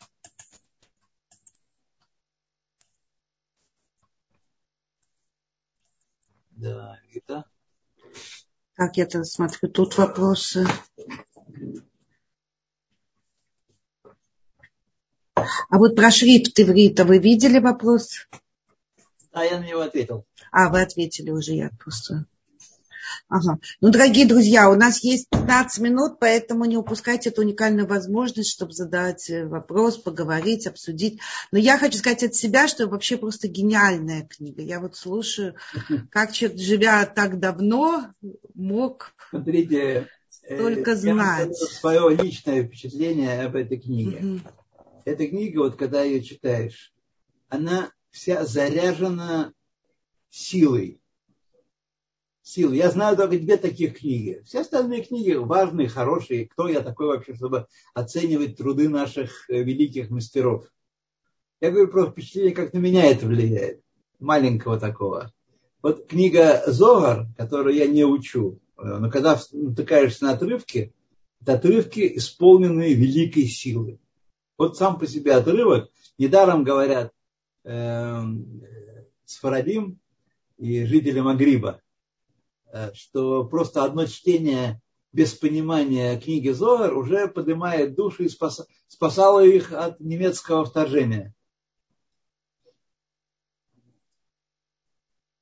Да, Вита. Так, я тогда смотрю, тут вопросы. А вот про шрифт иврита вы видели вопрос? А я на него ответил. А, вы ответили уже, я просто... Ага. Ну, дорогие друзья, у нас есть 15 минут, поэтому не упускайте эту уникальную возможность, чтобы задать э, вопрос, поговорить, обсудить. Но я хочу сказать от себя, что вообще просто гениальная книга. Я вот слушаю, как человек, живя так давно, мог Смотрите, э, только знать. Свое личное впечатление об этой книге. Угу. Эта книга, вот когда ее читаешь, она вся заряжена силой силы. Я знаю только две таких книги. Все остальные книги важные, хорошие. Кто я такой вообще, чтобы оценивать труды наших э, великих мастеров? Я говорю про впечатление, как на меня это влияет. Маленького такого. Вот книга Зогар, которую я не учу, э, но когда натыкаешься на отрывки, это отрывки, исполненные великой силы. Вот сам по себе отрывок, недаром говорят э, Сфарадим и жители Магриба, что просто одно чтение без понимания книги Зогар уже поднимает души и спас, спасала их от немецкого вторжения.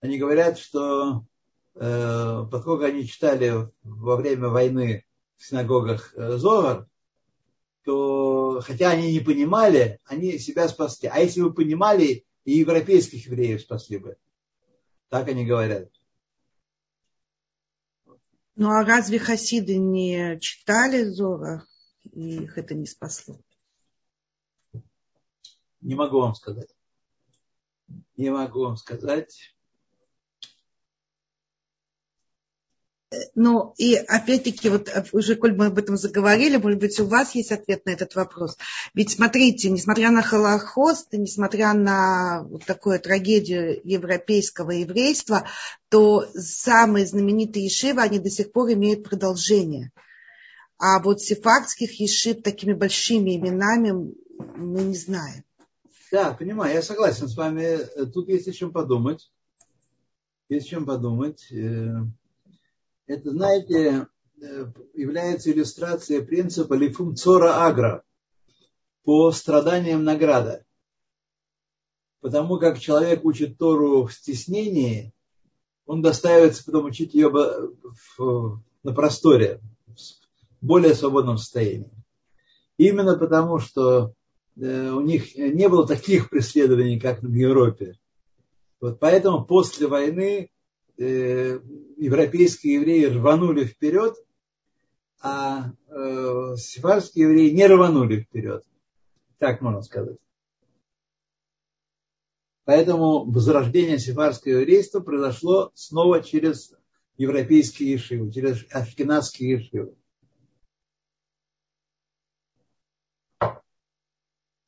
Они говорят, что э, поскольку они читали во время войны в синагогах э, Зогар, то хотя они не понимали, они себя спасли. А если бы понимали, и европейских евреев спасли бы. Так они говорят. Ну а разве хасиды не читали Зора, и их это не спасло? Не могу вам сказать. Не могу вам сказать. Ну, и опять-таки, вот э, уже, коль мы об этом заговорили, может быть, у вас есть ответ на этот вопрос. Ведь смотрите, несмотря на Холохост, несмотря на вот такую трагедию европейского еврейства, то самые знаменитые ешивы, они до сих пор имеют продолжение. А вот сефардских ешив такими большими именами мы не знаем. Да, понимаю, я согласен с вами. Тут есть о чем подумать. Есть о чем подумать. Это, знаете, э, является иллюстрацией принципа лифумцора агра по страданиям награда. Потому как человек учит Тору в стеснении, он достаивается потом учить ее на просторе, в более свободном состоянии. Именно потому, что э, у них не было таких преследований, как в Европе. Вот поэтому после войны европейские евреи рванули вперед, а э, сефарские евреи не рванули вперед. Так можно сказать. Поэтому возрождение сефарского еврейства произошло снова через европейские ешивы, через ашкенадские ешивы.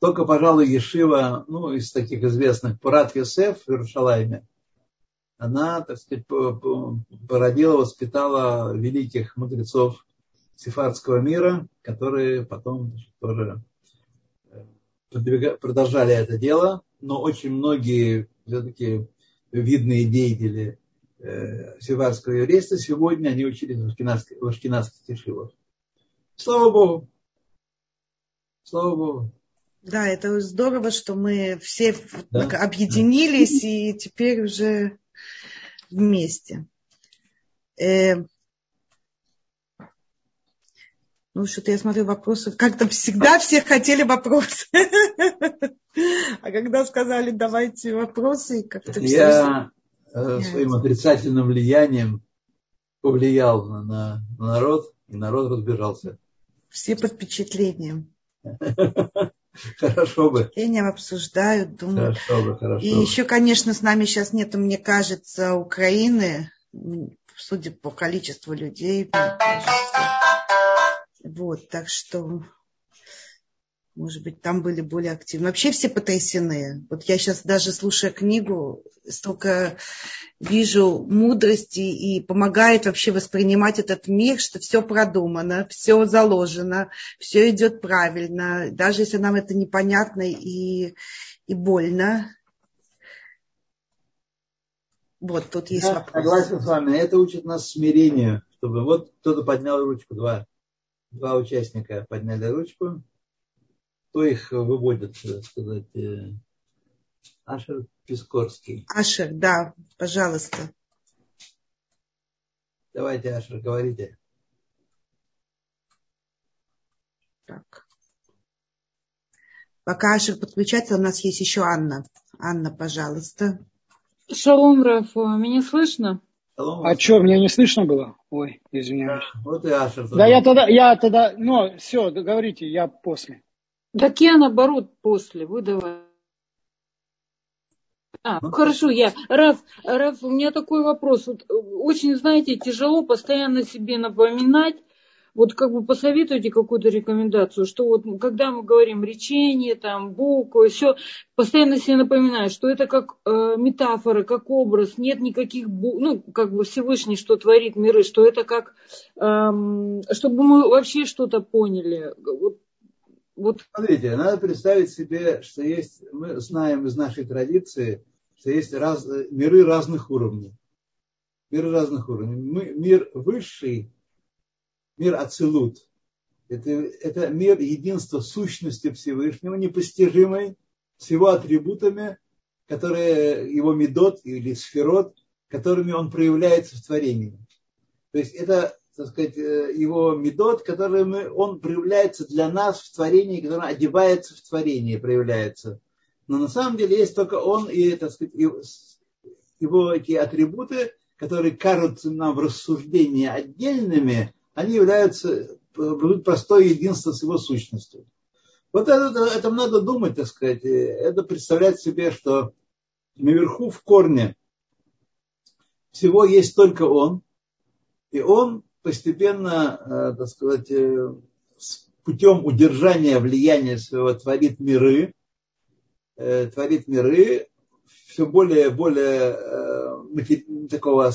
Только, пожалуй, Ешива, ну, из таких известных, Пурат Йосеф в Иерушалайме, она, так сказать, породила, воспитала великих мудрецов сефардского мира, которые потом тоже э, продолжали это дело, но очень многие все-таки видные деятели э, сефардского еврейства сегодня, они учились в ашкенадских, в ашкенадских тишивах. Слава Богу! Слава Богу! Да, это здорово, что мы все да? объединились и теперь уже вместе. Э, ну, что-то я смотрю вопросы. Как-то всегда все хотели вопросы. А когда сказали, давайте вопросы, как-то. Я э, своим отрицательным влиянием повлиял на, на народ, и народ разбежался. Все под впечатлением. Хорошо бы. Впечатлением обсуждают, думают. Хорошо бы, хорошо И бы. еще, конечно, с нами сейчас нету, мне кажется, Украины, судя по количеству людей, мне кажется. Вот, так что может быть, там были более активны. Вообще все потрясены. Вот я сейчас даже слушая книгу, столько вижу мудрости и помогает вообще воспринимать этот мир, что все продумано, все заложено, все идет правильно, даже если нам это непонятно и, и больно. Вот, тут есть Я вопрос. Согласен с вами. Это учит нас смирению. Чтобы вот кто-то поднял ручку, два, два участника подняли ручку кто их выводит, так сказать, э, Ашер Пискорский. Ашер, да, пожалуйста. Давайте, Ашер, говорите. Так. Пока Ашер подключается, у нас есть еще Анна. Анна, пожалуйста. Шалом, Раф, меня слышно? Шалом. А что, меня не слышно было? Ой, извиняюсь. Да, вот и Ашер. Да, я тогда, я тогда, ну, все, говорите, я после. Так я наоборот после, вы давай. А, ну, хорошо, я. Раф, Раф, у меня такой вопрос. Вот, очень, знаете, тяжело постоянно себе напоминать, вот как бы посоветуйте какую-то рекомендацию, что вот когда мы говорим речение, там, буквы, все, постоянно себе напоминаю, что это как э, метафора, как образ, нет никаких, ну, как бы Всевышний, что творит миры, что это как, эм, чтобы мы вообще что-то поняли. Вот вот. Смотрите, надо представить себе, что есть, мы знаем из нашей традиции, что есть раз, миры разных уровней. Миры разных уровней. Мы, мир высший, мир Ацилут. Это, это мир единства сущности Всевышнего, непостижимой, с его атрибутами, которые его медот или сферот, которыми он проявляется в творении. То есть это, так сказать, э, его медот, которым он проявляется для нас в творении, который одевается в творение, проявляется. Но на самом деле есть только он и, так сказать, его эти атрибуты, которые кажутся нам в рассуждении отдельными, они являются простое единство с его сущностью. Вот это, это надо думать, так сказать. Это представлять себе, что наверху в корне всего есть только он, и он постепенно, э, так сказать, э, путем удержания влияния своего творит миры, э, творит миры, все более и более такого,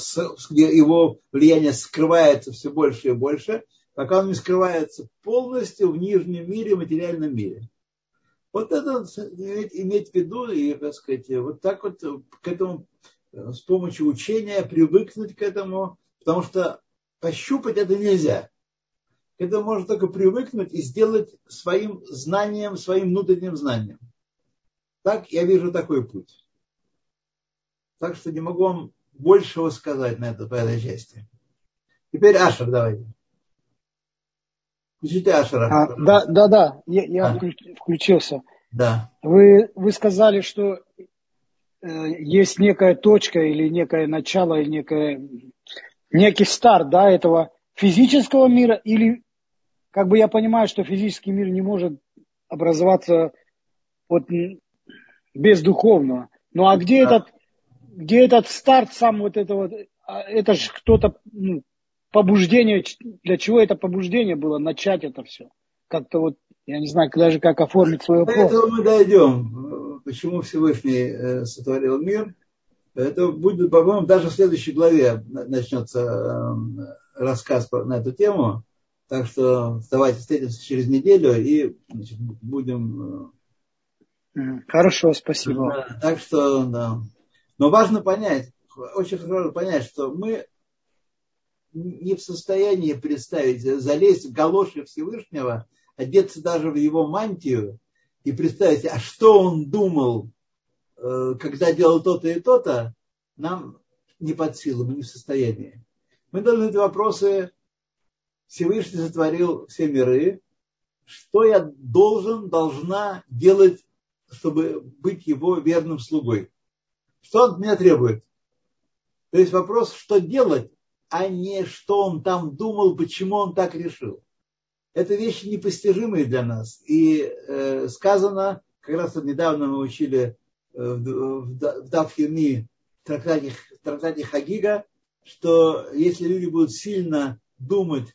его влияние скрывается все больше и больше, пока он не скрывается полностью в нижнем мире, материальном мире. Вот это иметь, иметь в виду и, так сказать, вот так вот к этому с помощью учения привыкнуть к этому, потому что пощупать это нельзя. К этому можно только привыкнуть и сделать своим знанием, своим внутренним знанием. Так я вижу такой путь. Так что не могу вам большего сказать на это, по этой части. Теперь Ашер давайте. Включите Ашера. А, да, да, да, я, я а. включился. Да. Вы, вы сказали, что э, есть некая точка или некое начало, и некое, некий старт да, этого физического мира, или как бы я понимаю, что физический мир не может образоваться вот, без духовного. Ну а где да. этот где этот старт сам вот этого, а, это же кто-то, ну, побуждение, для чего это побуждение было, начать это все? Как-то вот, я не знаю, даже как оформить вопрос. До этого мы дойдем. Почему Всевышний э, сотворил мир? Это будет, по-моему, даже в следующей главе начнется эм, рассказ на эту тему. Так что давайте встретимся через неделю и значит, будем... Э, Хорошо, спасибо. Да, так что, да. Но важно понять, очень важно понять, что мы не в состоянии представить, залезть в галоши Всевышнего, одеться даже в его мантию и представить, а что он думал, когда делал то-то и то-то, нам не под силу, мы не в состоянии. Мы должны эти вопросы, Всевышний сотворил все миры, что я должен, должна делать, чтобы быть его верным слугой. Что он от меня требует? То есть вопрос, что делать, а не что он там думал, почему он так решил. Это вещи непостижимые для нас. И э, сказано, как раз недавно мы учили э, в, в в трактате, в трактате Хагига, что если люди будут сильно думать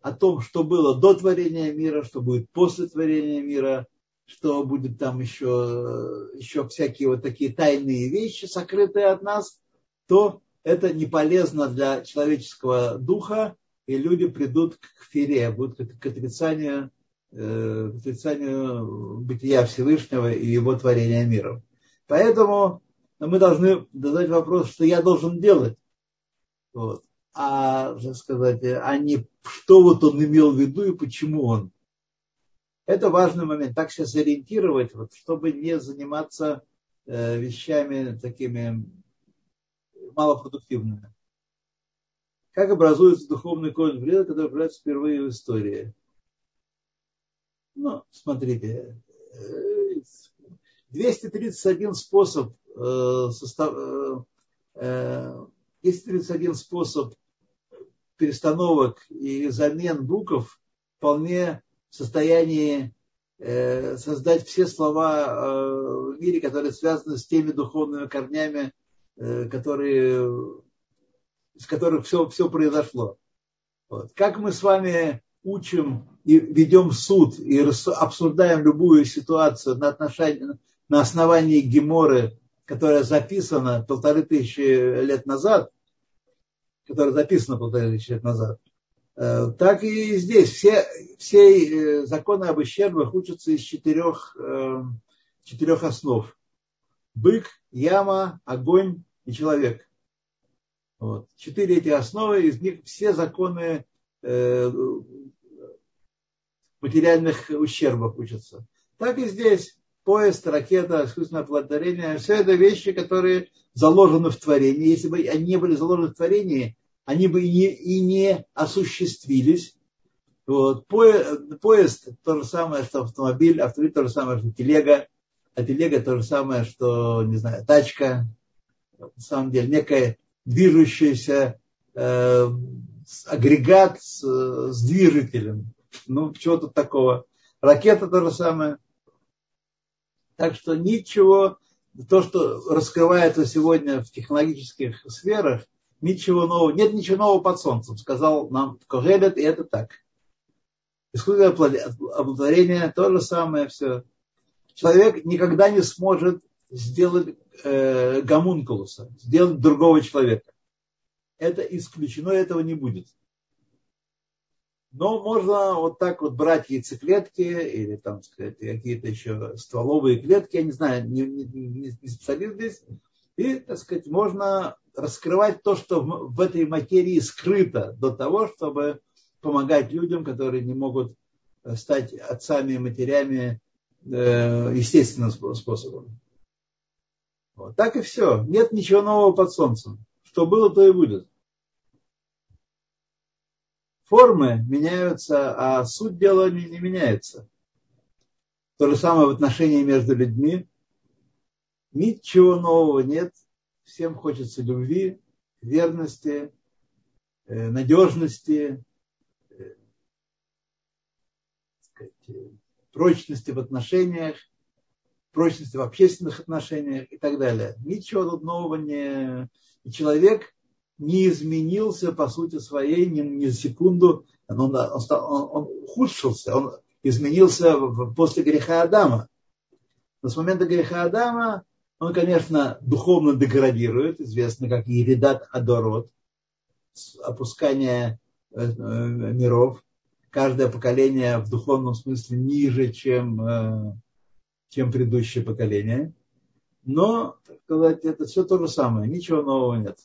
о том, что было до творения мира, что будет после творения мира, что будет там еще, еще всякие вот такие тайные вещи, сокрытые от нас, то это не полезно для человеческого духа, и люди придут к фере, будут к отрицанию, э, к отрицанию бытия Всевышнего и его творения мира. Поэтому мы должны задать вопрос, что я должен делать. Вот. А, так сказать, а не что вот он имел в виду и почему он. Это важный момент. Так сейчас ориентировать, вот, чтобы не заниматься э, вещами такими малопродуктивными. Как образуется духовный корень вреда, который появляется впервые в истории? Ну, смотрите, 231 э, способ, э, состав, э, 231 э, способ перестановок и замен букв вполне в состоянии э, создать все слова э, в мире, которые связаны с теми духовными корнями, э, которые, из которых все, все произошло. Вот. Как мы с вами учим и ведем суд и обсуждаем любую ситуацию на, отношении, на основании Геморы, которая записана полторы тысячи лет назад, которая записана полторы тысячи лет назад, Э, так и здесь. Все, все э, законы об ущербах учатся из четырех, э, четырех основ. Бык, яма, огонь и человек. Вот. Четыре эти основы, из них все законы материальных ущербов учатся. Так и здесь поезд, ракета, искусственное оплодотворение, все это вещи, которые заложены в творении. Если бы они не были заложены в творении, они бы и не, и не осуществились. Вот. Поезд, поезд то же самое, что автомобиль, автомобиль то же самое, что телега, а телега то же самое, что, не знаю, тачка. На самом деле, некая движущаяся э, агрегат с, с движителем. Ну, чего тут такого? Ракета то же самое. Так что ничего, то, что раскрывается сегодня в технологических сферах, ничего нового, нет ничего нового под солнцем, сказал нам Когелет, и это так. Искусственное оплодотворение, то же самое все. Человек никогда не сможет сделать э, гомункулуса, сделать другого человека. Это исключено, этого не будет. Но можно вот так вот брать яйцеклетки или там сказать какие-то еще стволовые клетки, я не знаю, не, не, не специалист здесь, и, так сказать, можно раскрывать то, что в, этой материи скрыто до того, чтобы помогать людям, которые не могут э, стать отцами и матерями э, естественным способом. Вот. Так и все. Нет ничего нового под солнцем. Что было, то и будет формы меняются, а суть дела не, не меняется. То же самое в отношении между людьми. Ничего нового нет. Всем хочется любви, верности, э, надежности, э, сказать, прочности в отношениях, прочности в общественных отношениях и так далее. Ничего тут нового не... И человек не изменился по сути своей ни, ни секунду. Он, он, он, он ухудшился, он изменился после греха Адама. Но с момента греха Адама он, конечно, духовно деградирует, известно как Еридат Адорот, опускание э, э, миров. Каждое поколение в духовном смысле ниже, чем, э, чем предыдущее поколение. Но, так сказать, это все то же самое, ничего нового нет.